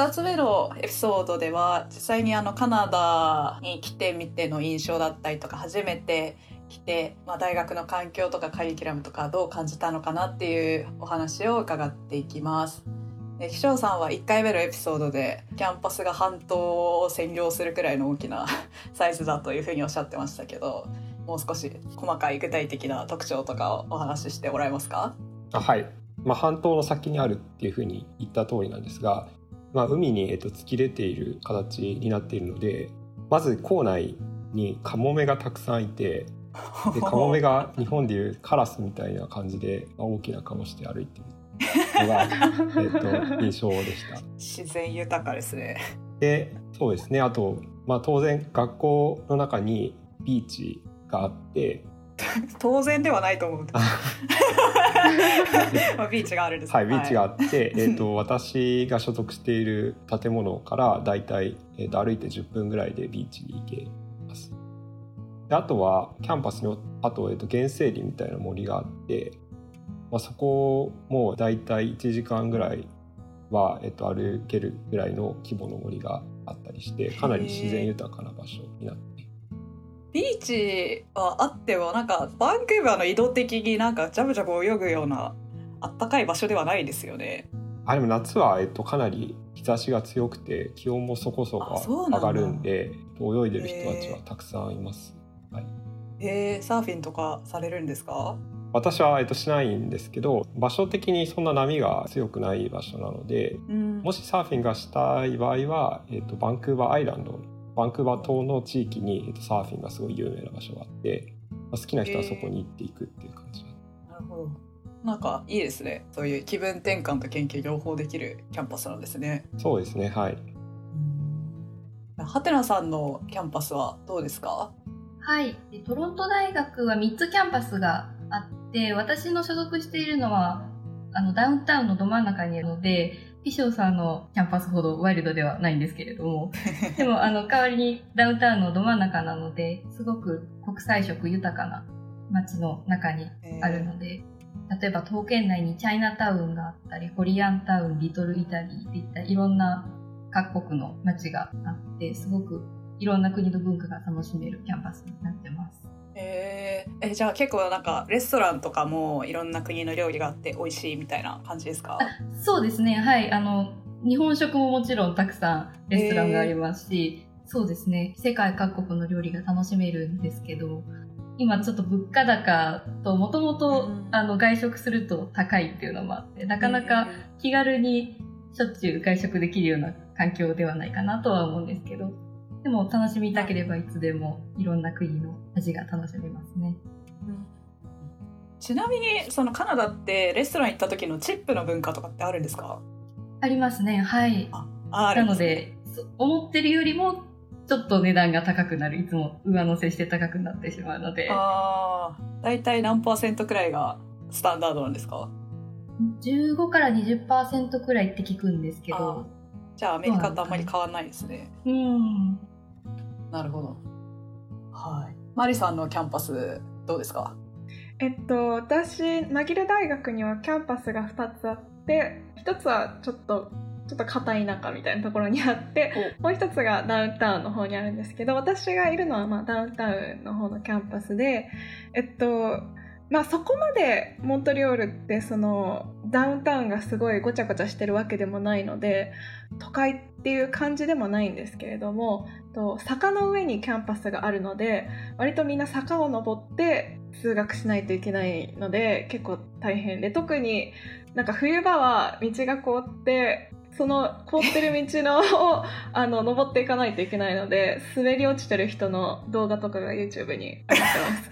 2つ目のエピソードでは実際にあのカナダに来てみての印象だったりとか初めて来て、まあ、大学の環境とかカリキュラムとかどう感じたのかなっていうお話を伺っていきます。秘書さんは1回目のエピソードでキャンパスが半島を占領するくらいの大きなサイズだというふうにおっしゃってましたけどもう少し細かい具体的な特徴とかをお話ししてもらえますか？あはい、まあ、半島の先にあるっていうふうに言った通りなんですがまあ、海に、えっと、突き出ている形になっているのでまず校内にカモメがたくさんいてで カモメが日本でいうカラスみたいな感じで、まあ、大きな顔して歩いてる。のが、えっと、印象でした。自然豊かですね。でそうですね。あと、まあ、当然学校の中にビーチがあって当然ではないと思うまあ、ビーチがあるんです、はい、ビーチがあって、えーと、私が所属している建物からだいたい、えーと、歩いて10分ぐらいでビーチに行けます。であとはキャンパスにあと,、えーと、原生林みたいな森があって、まあ、そこもだいたい1時間ぐらいは、えー、と歩けるぐらいの規模の森があったりしてかなり自然豊かな場所になってビーチはあってもなんかバンクーバーの移動的になんかジャブジャブ泳ぐようなあったかい場所ではないですよね。あでも夏は、えっと、かなり日差しが強くて気温もそこそこ上がるんで泳いでる人たちはたくさんいます。はい、えー、サーフィンとかされるんですか？私は、えっと、しないんですけど場所的にそんな波が強くない場所なので、うん、もしサーフィンがしたい場合は、えっと、バンクーバーアイランドバンクーバー島の地域に、えっと、サーフィンがすごい有名な場所があって、まあ、好きな人はそこに行っていくっていう感じ、なるほど。なんかいいですね。そういう気分転換と研究両方できるキャンパスなんですね。そうですねはい。はてなさんのキャンパスはどうですか？はい。トロント大学は3つキャンパスがあって私の所属しているのはあのダウンタウンのど真ん中にあるので衣装さんのキャンパスほどワイルドではないんですけれども、でもあの代わりにダウンタウンのど真ん中なので、すごく国際色豊かな街の中にあるので、例えば徒歩圏内にチャイナタウンがあったり、コリアンタウン、リトルイタリーっていったいろんな各国の街があって、すごくいろんな国の文化が楽しめるキャンパスになってます。えー、えじゃあ結構なんかレストランとかもいろんな国の料理があって美味しいみたいな感じですか？そうですね。はい。あの日本食ももちろんたくさんレストランがありますし、えー、そうですね。世界各国の料理が楽しめるんですけど今ちょっと物価高ともともと外食すると高いっていうのもあってなかなか気軽にしょっちゅう外食できるような環境ではないかなとは思うんですけどでも楽しみたければいつでもいろんな国の味が楽しめますね。ちなみにそのカナダってレストラン行った時のチップの文化とかってあるんですか？ありますね。はい。あなので思ってるよりもちょっと値段が高くなる。いつも上乗せして高くなってしまうので。ああ大体何パーセントくらいがスタンダードなんですか？15から20%くらいって聞くんですけど。じゃあアメリカとあんまり変わらないですね。うんなるほど。はい。マリさんのキャンパスどうですか？えっと、私、マギル大学にはキャンパスが2つあって、1つはちょっと、ちょっと片田舎みたいなところにあって、もう1つがダウンタウンの方にあるんですけど、私がいるのはまあダウンタウンの方のキャンパスで、えっと、まあそこまでモントリオールってそのダウンタウンがすごいごちゃごちゃしてるわけでもないので都会っていう感じでもないんですけれどもと坂の上にキャンパスがあるので割とみんな坂を登って通学しないといけないので結構大変で特になんか冬場は道が凍ってその凍ってる道のをあの登っていかないといけないので滑り落ちてる人の動画とかが YouTube に上がってます。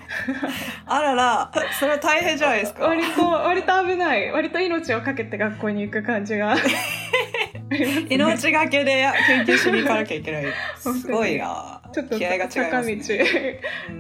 あららそれは大変じゃないですか。割と割と危ない。割と命を懸けて学校に行く感じが 命がけで研究しに行かなきゃいけない。すごいな。ちょっと坂道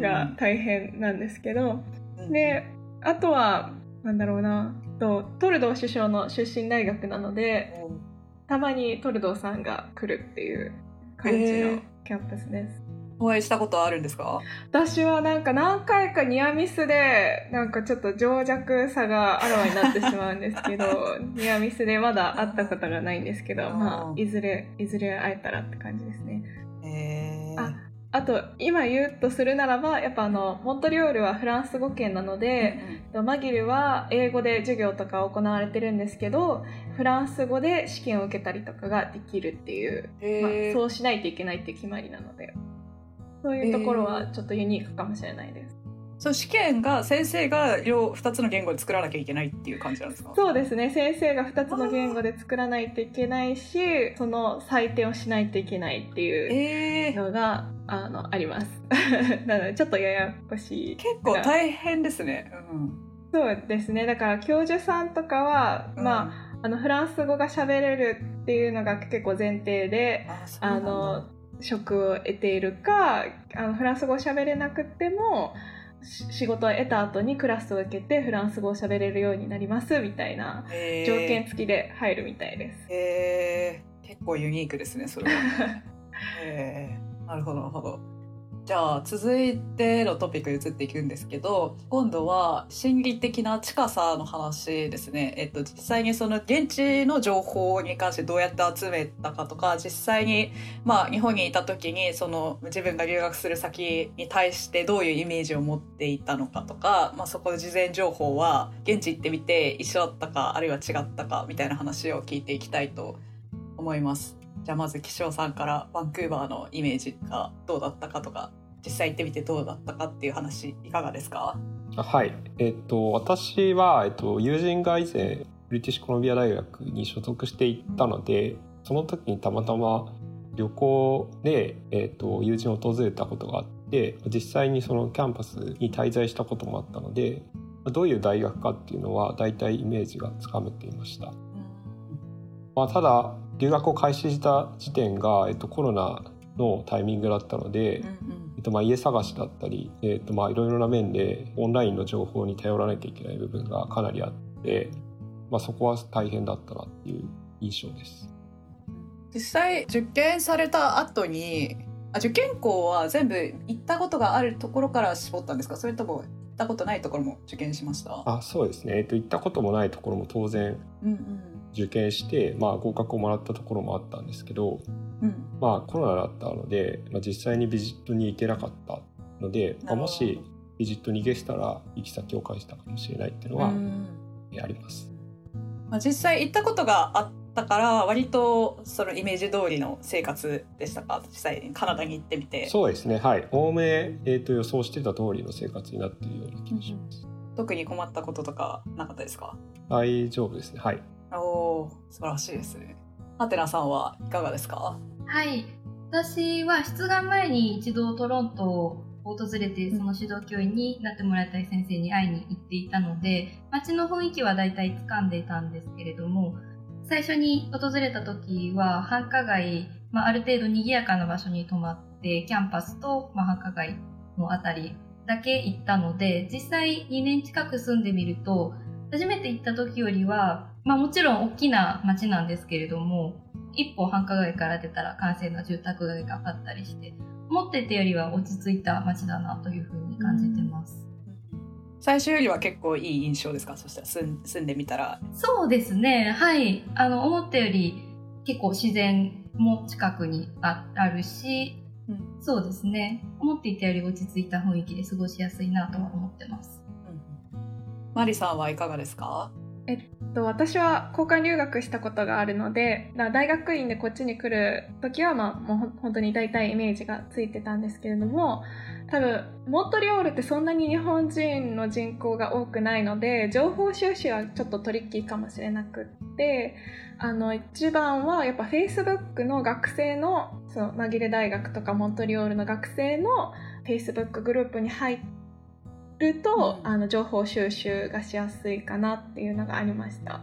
が大変なんですけど、うん、であとはなんだろうな。とトルドー首相の出身大学なので、うんたまにトルドーさんが来るっていう感じのキャンパスです。お会いしたことあるんですか？私はなんか何回かニアミスでなんかちょっと情弱さがあらわになってしまうんですけどニアミスでまだ会ったことがないんですけど、まあ、いずれいずれ会えたらって感じですね。えー、ああと今言うとするならばやっぱあのモントリオールはフランス語圏なので、マギルは英語で授業とか行われてるんですけどフランス語で試験を受けたりとかができるっていう、まあ、そうしないといけないって決まりなのでそういうところはちょっとユニークかもしれないです。そう試験が先生が両2つの言語で作らなきゃいけないっていう感じなんですか？そうですね。先生が2つの言語で作らないといけないしその採点をしないといけないっていうのが、えー、あのあります。なのでちょっとややこしい結構大変ですね、うん、そうですね。だから教授さんとかは、うん、まああのフランス語が喋れるっていうのが結構前提であの職を得ているかあのフランス語を喋れなくても仕事を得た後にクラスを受けてフランス語を喋れるようになりますみたいな条件付きで入るみたいです。へえー、結構ユニークですねそれは。へえー、なるほどなるほど。じゃあ続いてのトピックに移っていくんですけど今度は心理的な近さの話ですね、えっと、実際にその現地の情報に関してどうやって集めたかとか実際に、まあ、日本にいた時にその自分が留学する先に対してどういうイメージを持っていたのかとか、まあ、そこで事前情報は現地行ってみて一緒だったかあるいは違ったかみたいな話を聞いていきたいと思います。じゃあまず岸尾さんからバンクーバーのイメージがどうだったかとか実際行ってみてどうだったかっていう話いかがですか？はい。えっと私は、えっと、友人が以前ブリティッシュコロンビア大学に所属していったのでその時にたまたま旅行で、えっと、友人を訪れたことがあって実際にそのキャンパスに滞在したこともあったのでどういう大学かっていうのは大体イメージがつかめていました。まあ、ただ留学を開始した時点が、えっと、コロナのタイミングだったので、うんうん、えっと、まあ家探しだったり、えっと、まあいろいろな面でオンラインの情報に頼らなきゃいけない部分がかなりあって、まあ、そこは大変だったなっていう印象です。実際受験された後にあ受験校は全部行ったことがあるところから絞ったんですか？それとも行ったことないところも受験しました？あそうですね、えっと、行ったこともないところも当然受験して、うんうん、まあ、合格をもらったところもあったんですけど、うん、まあコロナだったので、まあ、実際にビジットに行けなかったので、まあ、もしビジットに行けしたら行き先を返したかもしれないっていうのはあります。まあ、実際行ったことがあったから割とそのイメージ通りの生活でしたか？実際にカナダに行ってみて。そうですね。はい。おおめ、えー、と予想してた通りの生活になっているような気がします、うん、特に困ったこととかなかったですか？大丈夫ですね。はい。おお素晴らしいですねアテナさんはいかがですか？はい。私は出願前に一度トロントを訪れて、その指導教員になってもらいたい先生に会いに行っていたので、街の雰囲気は大体掴んでいたんですけれども、最初に訪れた時は繁華街、まあ、ある程度賑やかな場所に泊まって、キャンパスと、まあ、繁華街のあたりだけ行ったので、実際2年近く住んでみると、初めて行った時よりは、まあもちろん大きな街なんですけれども、一歩繁華街から出たら閑静な住宅街があったりして、思ってたよりは落ち着いた街だなというふうに感じてます。最初よりは結構いい印象ですか？そしたら住んでみたら。そうですね。はい。あの、思ったより結構自然も近くにあるし、うん、そうですね。思っていたより落ち着いた雰囲気で過ごしやすいなとは思ってます。マリさんはいかがですか？えっと、私は交換留学したことがあるので大学院でこっちに来る時は、まあ、もう本当に大体イメージがついてたんですけれども多分モントリオールってそんなに日本人の人口が多くないので情報収集はちょっとトリッキーかもしれなくってあの一番はやっぱ Facebook の学生のそのマギレ大学とかモントリオールの学生の Facebook グループに入ってると、うん、あの情報収集がしやすいかなっていうのがありました。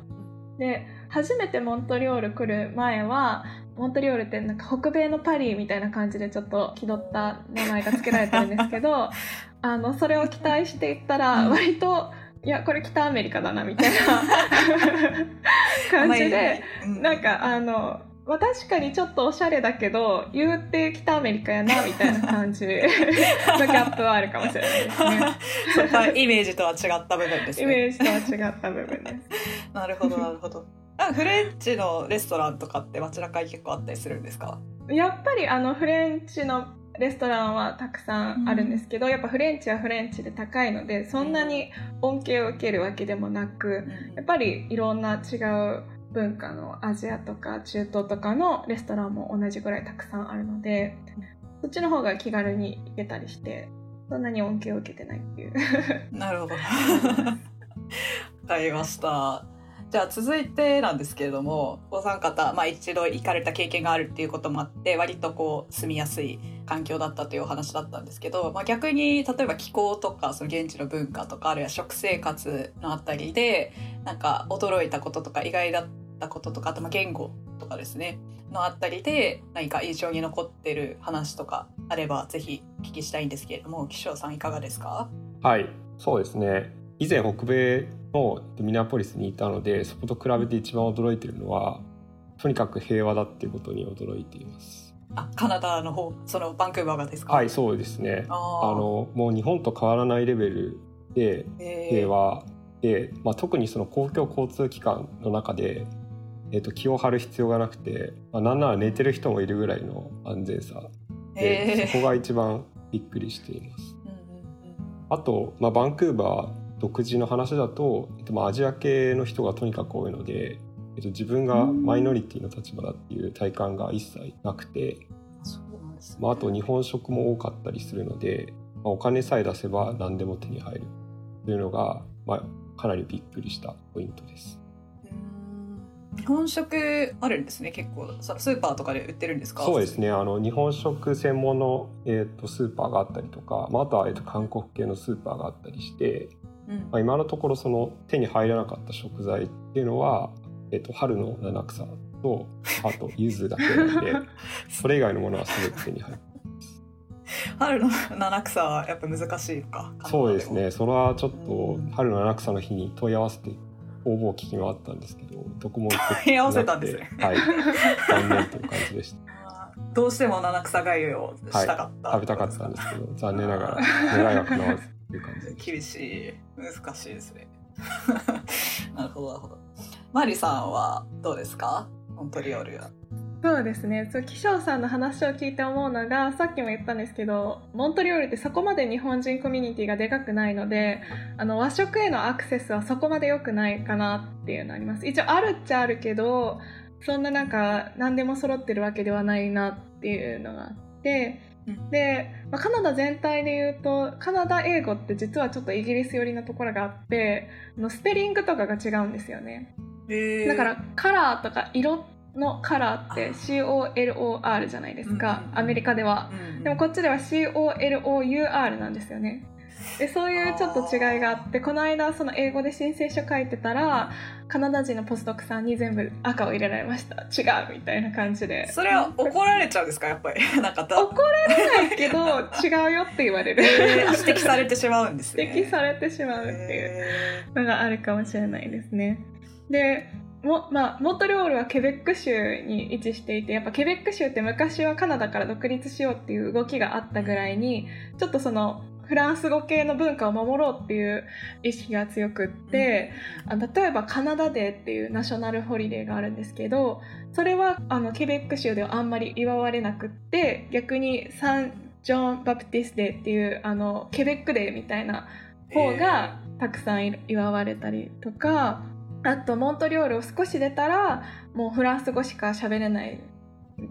で初めてモントリオール来る前はモントリオールってなんか北米のパリみたいな感じでちょっと気取った名前が付けられてるんですけど あのそれを期待していったら割と、いやこれ北アメリカだなみたいな 感じで、なんかあのまあ、確かにちょっとおしゃれだけど言うて北アメリカやなみたいな感じの ギャップはあるかもしれないですね。イメージとは違った部分ですね。イメージとは違った部分です。なるほどなるほど。あフレンチのレストランとかって街中に結構あったりするんですか？やっぱりあのフレンチのレストランはたくさんあるんですけど、やっぱフレンチはフレンチで高いのでそんなに恩恵を受けるわけでもなくやっぱりいろんな違う文化のアジアとか中東とかのレストランも同じぐらいたくさんあるのでそっちの方が気軽に行けたりしてそんなに恩恵を受けてないっていうなるほど。わかりました。じゃあ続いてなんですけれどもお三方、まあ、一度行かれた経験があるっていうこともあって割とこう住みやすい環境だったというお話だったんですけど、まあ、逆に例えば気候とかその現地の文化とかあるいは食生活のあたりでなんか驚いたこととか意外だったこととかあとまあ言語とかですねのあたりで何か印象に残ってる話とかあればぜひお聞きしたいんですけれども岸尾さんいかがですか？はいそうですね。以前北米のミネアポリスにいたのでそこと比べて一番驚いているのはとにかく平和だっていうことに驚いています。あカナダの方そのバンクーバーがですか？はいそうですね。ああのもう日本と変わらないレベルで平和で、まあ、特にその公共交通機関の中で、えー、と気を張る必要がなくて、まあ、なんなら寝てる人もいるぐらいの安全さで、そこが一番びっくりしています。あと、まあ、バンクーバー独自の話だと、えっと、まあアジア系の人がとにかく多いので、えっと、自分がマイノリティの立場だっていう体感が一切なくて、まあ、あと日本食も多かったりするので、まあ、お金さえ出せば何でも手に入るというのが、まあ、かなりびっくりしたポイントです。日本食あるんですね結構。スーパーとかで売ってるんですか？そうですね。あの日本食専門の、えーと、スーパーがあったりとか、まあ、あとは、えーと、韓国系のスーパーがあったりして、うん、まあ、今のところその手に入らなかった食材っていうのは、えーと、と春の七草とあと柚子だけなんで それ以外のものは全て手に入って春の七草はやっぱ難しいかそうですね。それはちょっと春の七草の日に問い合わせて応募を聞き回ったんですけどどこも問い合わせたんですね。はい。残念という感じでした。どうしても七草がゆをしたかった、はい、食べたかったんですけど残念ながら願いが叶わずという感じ厳しい難しいですね。なるほどなるほど。マリさんはどうですか？モントリオールはそうですね。そう気象さんの話を聞いて思うのがさっきも言ったんですけどモントリオールってそこまで日本人コミュニティがでかくないのであの和食へのアクセスはそこまで良くないかなっていうのあります。一応あるっちゃあるけどそんななんか何でも揃ってるわけではないなっていうのがあってで、まあ、カナダ全体で言うとカナダ英語って実はちょっとイギリス寄りのところがあってあのスペリングとかが違うんですよね。だからカラーとか色のカラーって COLOR じゃないですか、アメリカでは、でもこっちでは COLOUR なんですよね。でそういうちょっと違いがあってこの間その英語で申請書書いてたらカナダ人のポスドクさんに全部赤を入れられました。違うみたいな感じで。それは怒られちゃうんですか？やっぱり。なんか怒られないけど 違うよって言われる、えー、指摘されてしまうんですね。指摘されてしまうっていうのがあるかもしれないですね。でもまあ、モントリオールはケベック州に位置していてやっぱケベック州って昔はカナダから独立しようっていう動きがあったぐらいにちょっとそのフランス語系の文化を守ろうっていう意識が強くって、うん、あ例えばカナダデーっていうナショナルホリデーがあるんですけどそれはあのケベック州ではあんまり祝われなくって逆にサン・ジョン・バプティスデーっていうあのケベックデーみたいな方がたくさん祝われたりとか。あとモントリオールを少し出たらもうフランス語しか喋れない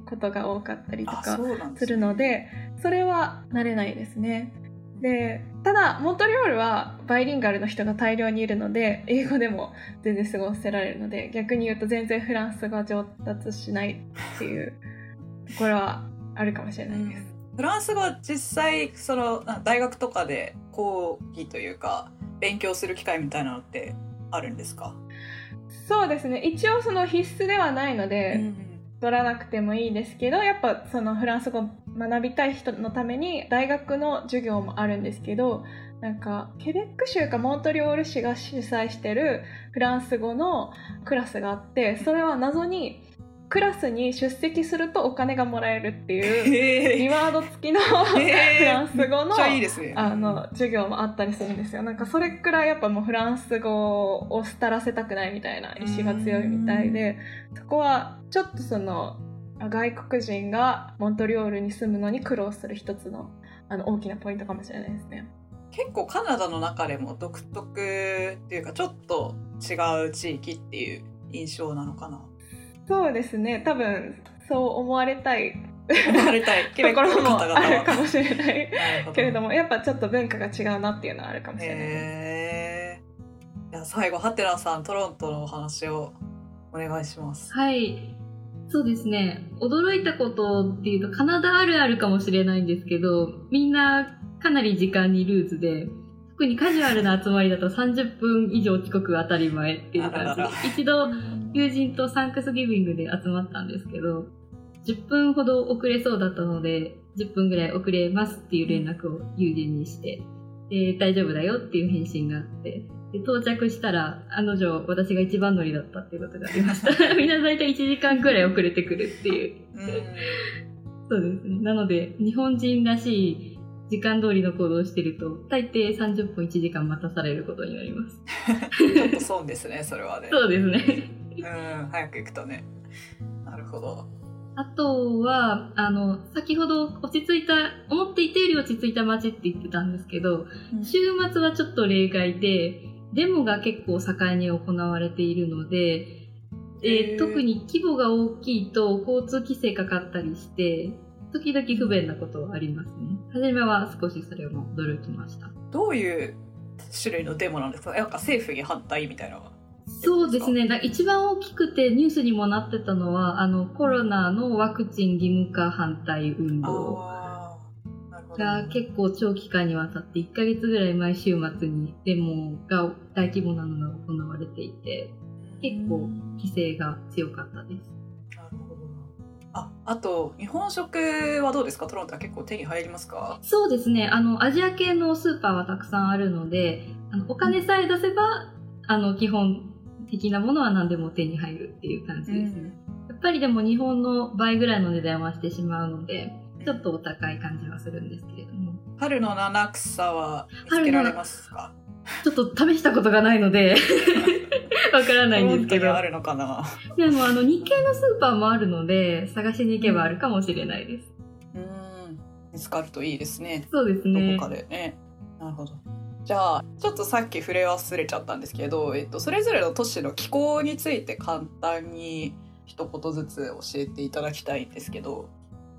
ことが多かったりとかするのでそれは慣れないですね。でただモントリオールはバイリンガルの人が大量にいるので英語でも全然過ごせられるので逆に言うと全然フランス語は上達しないっていうところはあるかもしれないです。フランス語は実際その大学とかで講義というか勉強する機会みたいなのってあるんですか？そうですね。一応その必須ではないので、うん、取らなくてもいいですけどやっぱそのフランス語学びたい人のために大学の授業もあるんですけどなんかケベック州かモントリオール市が主催してるフランス語のクラスがあってそれは謎にクラスに出席するとお金がもらえるっていうリへワード付きの フえランス語のいいですね。あの授業もあったりするんですよ。なんかそれくらいやっぱもうフランス語を廃らせたくないみたいな意志が強いみたいでそこはちょっとその外国人がモントリオールに住むのに苦労する一つのあの大きなポイントかもしれないですね。結構カナダの中でも独特っていうかちょっと違う地域っていう印象なのかなそうですね。多分そう思われたい。思われたい。ところもあるかもしれない。けれどもやっぱちょっと文化が違うなっていうのはあるかもしれない。です。へー。いや最後ハテナさんトロントのお話をお願いします。はい。そうですね。驚いたことっていうと、カナダあるあるかもしれないんですけど、みんなかなり時間にルーズで、特にカジュアルな集まりだと30分以上遅刻が当たり前っていう感じ。一度友人とサンクスギビングで集まったんですけど、10分ほど遅れそうだったので、10分ぐらい遅れますっていう連絡を友人にして、で、大丈夫だよっていう返信があって、で到着したら、案の定私が一番乗りだったっていうことがありました。みんな大体1時間くらい遅れてくるっていう。うんそうですね。なので、日本人らしい時間通りの行動をしてると、大抵30分1時間待たされることになります。ちょっと損ですねそれはねそうですね。うん早く行くとねなるほどあとは、あの、先ほど落ち着いた、思っていたより落ち着いた街って言ってたんですけど、週末はちょっと例外で、デモが結構盛んに行われているので、へーで特に規模が大きいと交通規制かかったりして、時々不便なことはありますね。初めは少しそれも驚きました。どういう種類のデモなんですか？なんか政府に反対みたいなそうですね。だ一番大きくてニュースにもなってたのは、あの、コロナのワクチン義務化反対運動が結構長期間にわたって1ヶ月ぐらい毎週末にデモが大規模なのが行われていて、結構規制が強かったです。ああと日本食はどうですか？トロントは結構手に入りますか？そうですね。あの、アジア系のスーパーはたくさんあるので、あのお金さえ出せば、あの、基本的なものは何でも手に入るっていう感じですね。やっぱりでも日本の倍ぐらいの値段はしてしまうので、ちょっとお高い感じはするんですけれども。春の七草は見つけられますか？ちょっと試したことがないので、わからないんですけど。あるのかな。でもあの日系のスーパーもあるので、探しに行けばあるかもしれないです。うん。見つかるといいですね。そうですね。どこ。かでね。なるほど。じゃあちょっとさっき触れ忘れちゃったんですけど、えっと、それぞれの都市の気候について簡単に一言ずつ教えていただきたいんですけど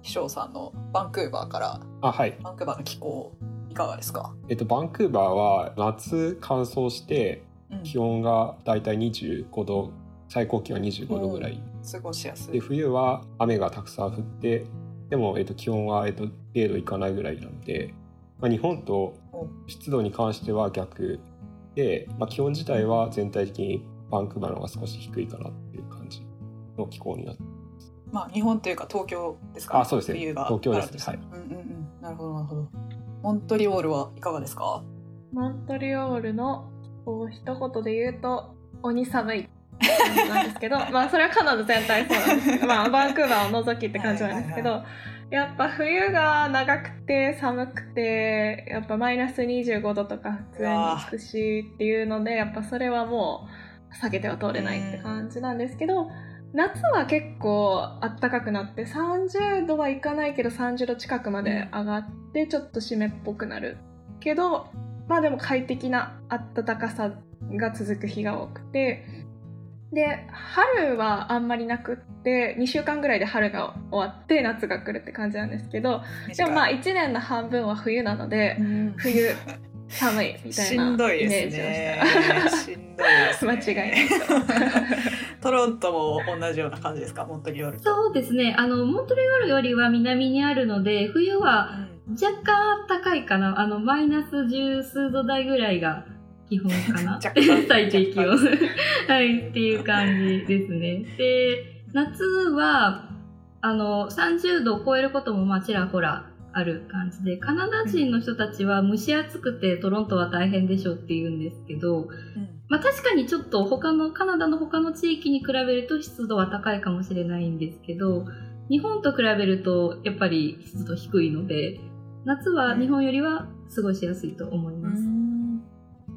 秘書さんのバンクーバーからあはい。バンクーバーの気候いかがですか、えっとバンクーバーは夏乾燥してうん気温がだいたい25度最高気温は25度ぐらい。過ごしやすでい冬は雨がたくさん降ってでも、えっと、気温は、えっと、0度いかないぐらいなので、まあ、日本と湿度に関しては逆で、まあ、気温自体は全体的にバンクーバーの方が少し低いかなっていう感じの気候になってまあ日本というか東京ですかあそうですね。冬が。東京ですね。はい。うんうんうん。なるほどなるほど。モントリオールはいかがですか？モントリオールのこう一言で言うと鬼寒い。なんですけど まあそれはカナダ全体そうなんですけど、まあ、バンクーバーを除きって感じなんですけど、はいやっぱ冬が長くて寒くてやっぱマイナス25度とか普通に行くしっていうのでやっぱそれはもう避けては通れないって感じなんですけど、夏は結構暖かくなって30度はいかないけど30度近くまで上がってちょっと湿っぽくなるけどまあでも快適な暖かさが続く日が多くてで春はあんまりなくって2週間ぐらいで春が終わって夏が来るって感じなんですけどでもまあ1年の半分は冬なのでうん。冬寒いみたいしなんどいイメーですジをねした。しんどいです、ね、間違いないトロントも同じような感じですか？モントリオールと。そうですね。あの、モントリオールよりは南にあるので、冬は若干暖かいかな。あの、マイナス十数度台ぐらいが基本かな。最低気温。若 はい、っていう感じですね。で、夏は、あの、30度を超えることもまあちらほらある感じで、カナダ人の人たちは蒸し暑くてトロントは大変でしょって言うんですけど、まあ確かにちょっと他の、カナダの他の地域に比べると湿度は高いかもしれないんですけど、日本と比べるとやっぱり湿度低いので、夏は日本よりは過ごしやすいと思います。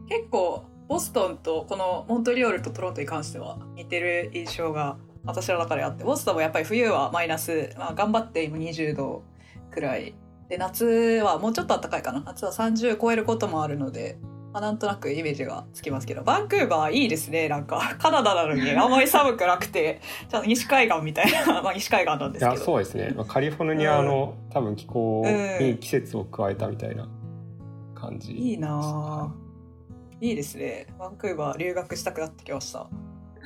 結構ボストンとこのモントリオールとトロントに関しては似てる印象が私の中であってボストンもやっぱり冬はマイナス、まあ、頑張って今20度くらい。で夏はもうちょっと暖かいかな。夏は30超えることもあるので、まあ、なんとなくイメージがつきますけどバンクーバーいいですね。なんかカナダなのにあんまり寒くなくてちゃんと西海岸みたいな まあ西海岸なんですけど。そうですね、まあ、カリフォルニアの、うん、多分気候に季節を加えたみたいな感じ、いいなぁいいですね。バンクーバー留学したくなってきました。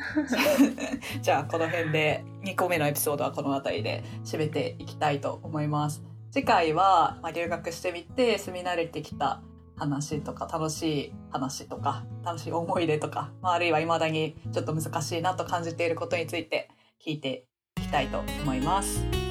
じゃあこの辺で2個目のエピソードはこの辺りで締めていきたいと思います。次回は、まあ、留学してみて住み慣れてきた話とか楽しい話とか楽しい思い出とか、まあ、あるいは未だにちょっと難しいなと感じていることについて聞いていきたいと思います。